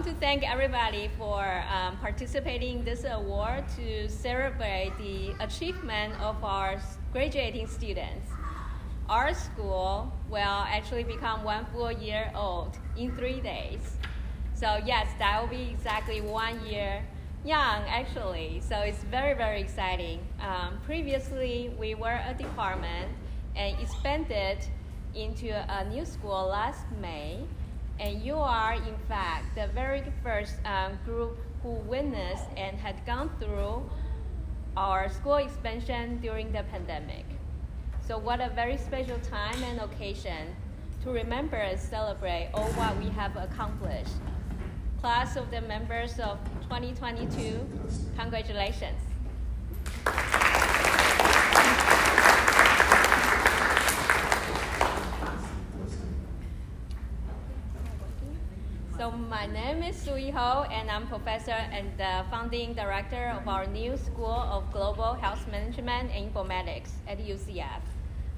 want to thank everybody for um, participating in this award to celebrate the achievement of our graduating students. Our school will actually become one full year old in three days. So yes, that will be exactly one year young actually. So it's very, very exciting. Um, previously, we were a department and expanded into a new school last May. And you are, in fact, the very first um, group who witnessed and had gone through our school expansion during the pandemic. So, what a very special time and occasion to remember and celebrate all what we have accomplished. Class of the members of 2022, congratulations. So my name is Su-I Hou, and I'm professor and the founding director of our new School of Global Health Management and Informatics at UCF.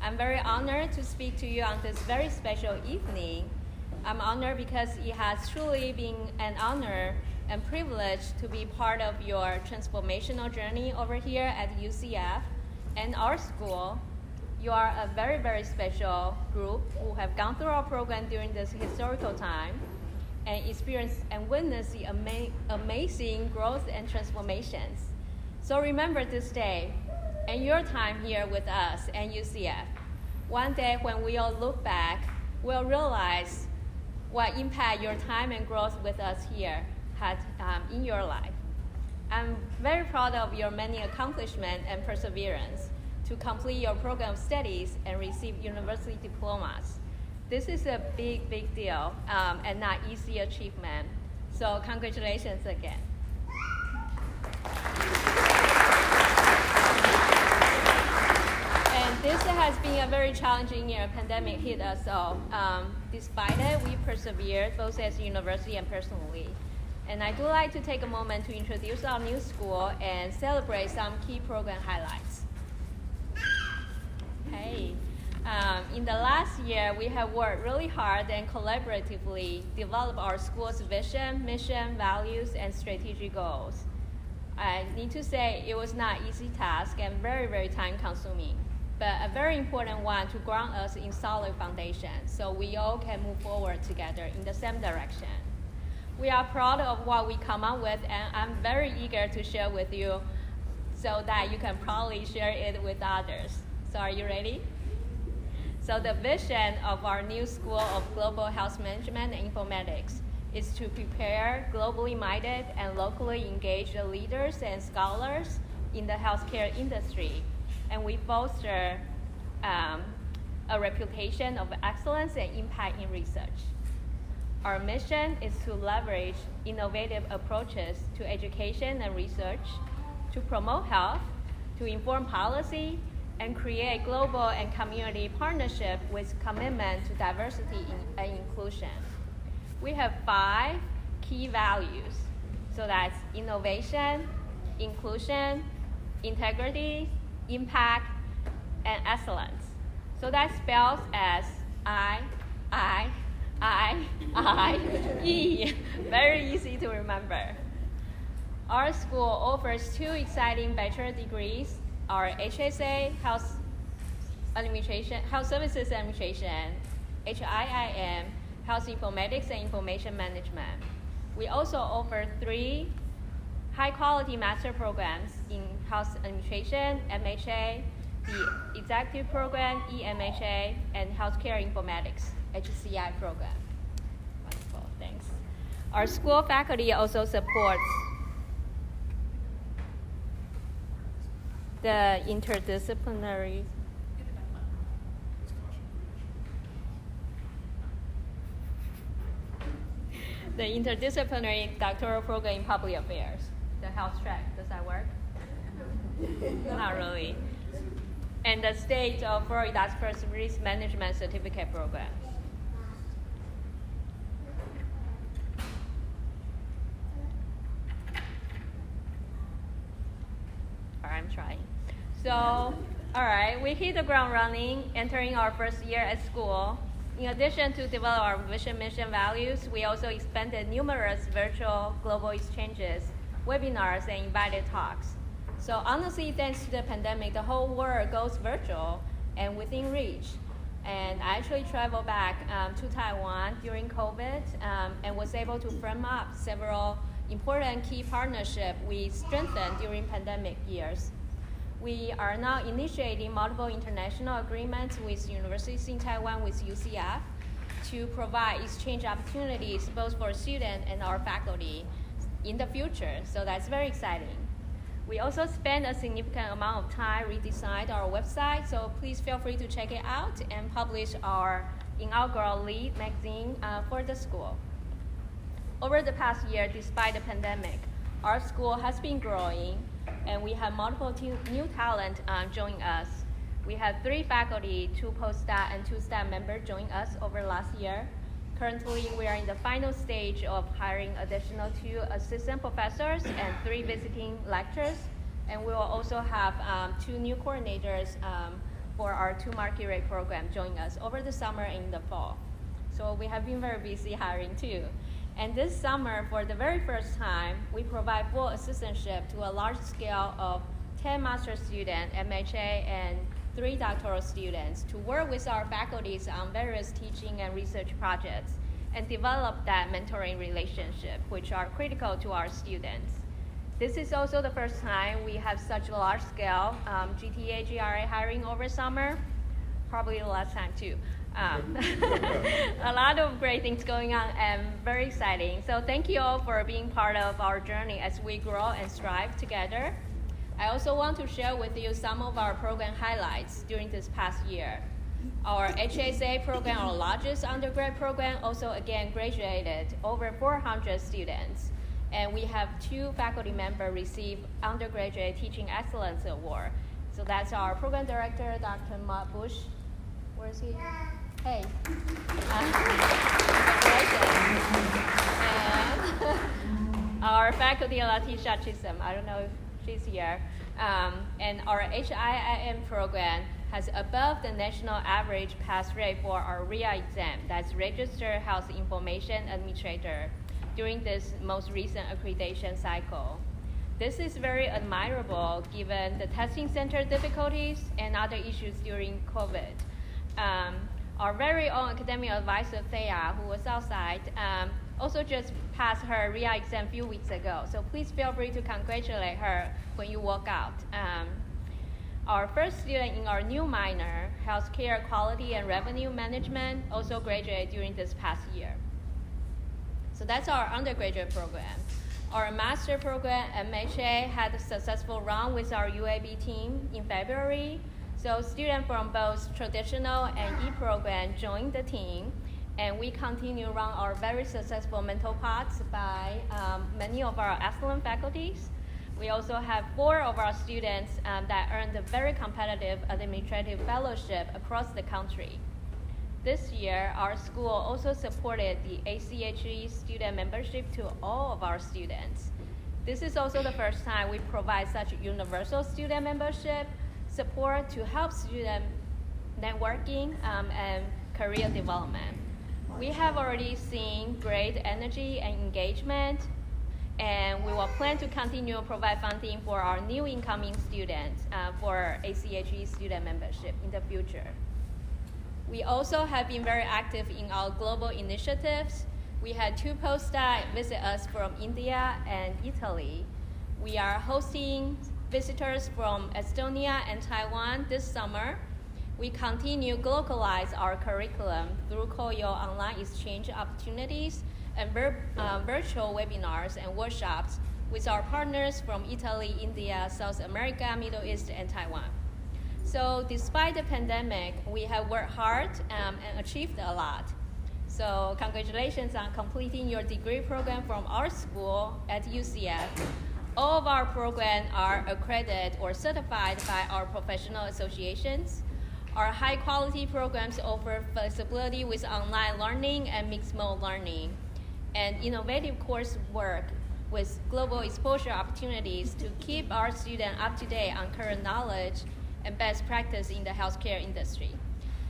I'm very honored to speak to you on this very special evening. I'm honored because it has truly been an honor and privilege to be part of your transformational journey over here at UCF and our school. You are a very, very special group who have gone through our program during this historical time and experience and witness the ama- amazing growth and transformations. So remember this day and your time here with us and UCF. One day when we all look back, we'll realize what impact your time and growth with us here had um, in your life. I'm very proud of your many accomplishments and perseverance to complete your program of studies and receive university diplomas this is a big, big deal um, and not easy achievement. So congratulations again. And this has been a very challenging year. Pandemic hit us all. Um, despite it, we persevered both as a university and personally. And I do like to take a moment to introduce our new school and celebrate some key program highlights. Hey. Um, in the last year, we have worked really hard and collaboratively develop our school's vision, mission, values, and strategic goals. I need to say it was not easy task and very, very time consuming, but a very important one to ground us in solid foundation so we all can move forward together in the same direction. We are proud of what we come up with and I'm very eager to share with you so that you can probably share it with others. So are you ready? So the vision of our new School of Global Health Management and Informatics is to prepare globally minded and locally engaged leaders and scholars in the healthcare industry. And we foster um, a reputation of excellence and impact in research. Our mission is to leverage innovative approaches to education and research, to promote health, to inform policy, and create global and community partnership with commitment to diversity and inclusion. We have five key values. So that's innovation, inclusion, integrity, impact, and excellence. So that spells as I, I, I, I, E. Very easy to remember. Our school offers two exciting bachelor degrees our HSA, Health Administration, Health Services Administration, HIIM, Health Informatics and Information Management. We also offer three high quality master programs in Health Administration, MHA, the Executive Program, EMHA, and Healthcare Informatics, HCI program. Wonderful, thanks. Our school faculty also supports the interdisciplinary the interdisciplinary doctoral program in public affairs, the health track. Does that work? Not really. And the state of Florida's first risk management certificate program. I'm trying. So, all right, we hit the ground running, entering our first year at school. In addition to develop our vision, mission, values, we also expanded numerous virtual global exchanges, webinars, and invited talks. So honestly, thanks to the pandemic, the whole world goes virtual and within reach. And I actually traveled back um, to Taiwan during COVID um, and was able to firm up several important key partnerships we strengthened during pandemic years. We are now initiating multiple international agreements with universities in Taiwan with UCF to provide exchange opportunities both for students and our faculty in the future. So that's very exciting. We also spend a significant amount of time redesign our website, so please feel free to check it out and publish our inaugural lead magazine uh, for the school. Over the past year, despite the pandemic, our school has been growing and we have multiple new talent um, us. We have three faculty, two postdoc and two staff members join us over last year. Currently, we are in the final stage of hiring additional two assistant professors and three visiting lecturers. And we will also have um, two new coordinators um, for our two market rate program join us over the summer and in the fall. So we have been very busy hiring too. And this summer, for the very first time, we provide full assistantship to a large scale of 10 master students, MHA, and three doctoral students to work with our faculties on various teaching and research projects and develop that mentoring relationship, which are critical to our students. This is also the first time we have such a large scale um, GTA GRA hiring over summer, probably the last time too. Um, a lot of great things going on and very exciting. So thank you all for being part of our journey as we grow and strive together. I also want to share with you some of our program highlights during this past year. Our HSA program, our largest undergrad program, also again graduated over 400 students. And we have two faculty members receive undergraduate teaching excellence award. So that's our program director, Dr. Mark Bush. Where is he? Hey. Uh, and our faculty, Latisha Chisholm, I don't know if she's here. Um, and our HIIM program has above the national average pass rate for our RHIA exam, that's Registered Health Information Administrator, during this most recent accreditation cycle. This is very admirable given the testing center difficulties and other issues during COVID. Um, our very own academic advisor, Thea, who was outside, um, also just passed her RHIA exam a few weeks ago. So please feel free to congratulate her when you walk out. Um, our first student in our new minor, Healthcare Quality and Revenue Management, also graduated during this past year. So that's our undergraduate program. Our master program, MHA, had a successful run with our UAB team in February so students from both traditional and e-program joined the team, and we continue run our very successful mental paths by um, many of our excellent faculties. We also have four of our students um, that earned a very competitive administrative fellowship across the country. This year, our school also supported the ACHE student membership to all of our students. This is also the first time we provide such universal student membership support to help student networking um, and career development. We have already seen great energy and engagement, and we will plan to continue to provide funding for our new incoming students uh, for ACHE student membership in the future. We also have been very active in our global initiatives. We had two postdocs visit us from India and Italy. We are hosting visitors from Estonia and Taiwan this summer, we continue to localize our curriculum through COIL online exchange opportunities and uh, virtual webinars and workshops with our partners from Italy, India, South America, Middle East, and Taiwan. So despite the pandemic, we have worked hard um, and achieved a lot. So congratulations on completing your degree program from our school at UCF. All of our programs are accredited or certified by our professional associations. Our high quality programs offer flexibility with online learning and mixed mode learning, and innovative coursework with global exposure opportunities to keep our students up to date on current knowledge and best practice in the healthcare industry.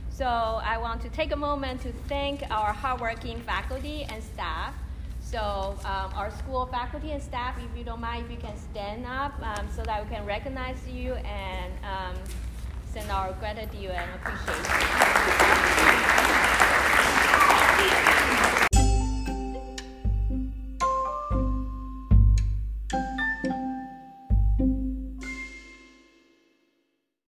So I want to take a moment to thank our hardworking faculty and staff. So um, our school faculty and staff, if you don't mind, if you can stand up um, so that we can recognize you and um, send our gratitude and appreciation.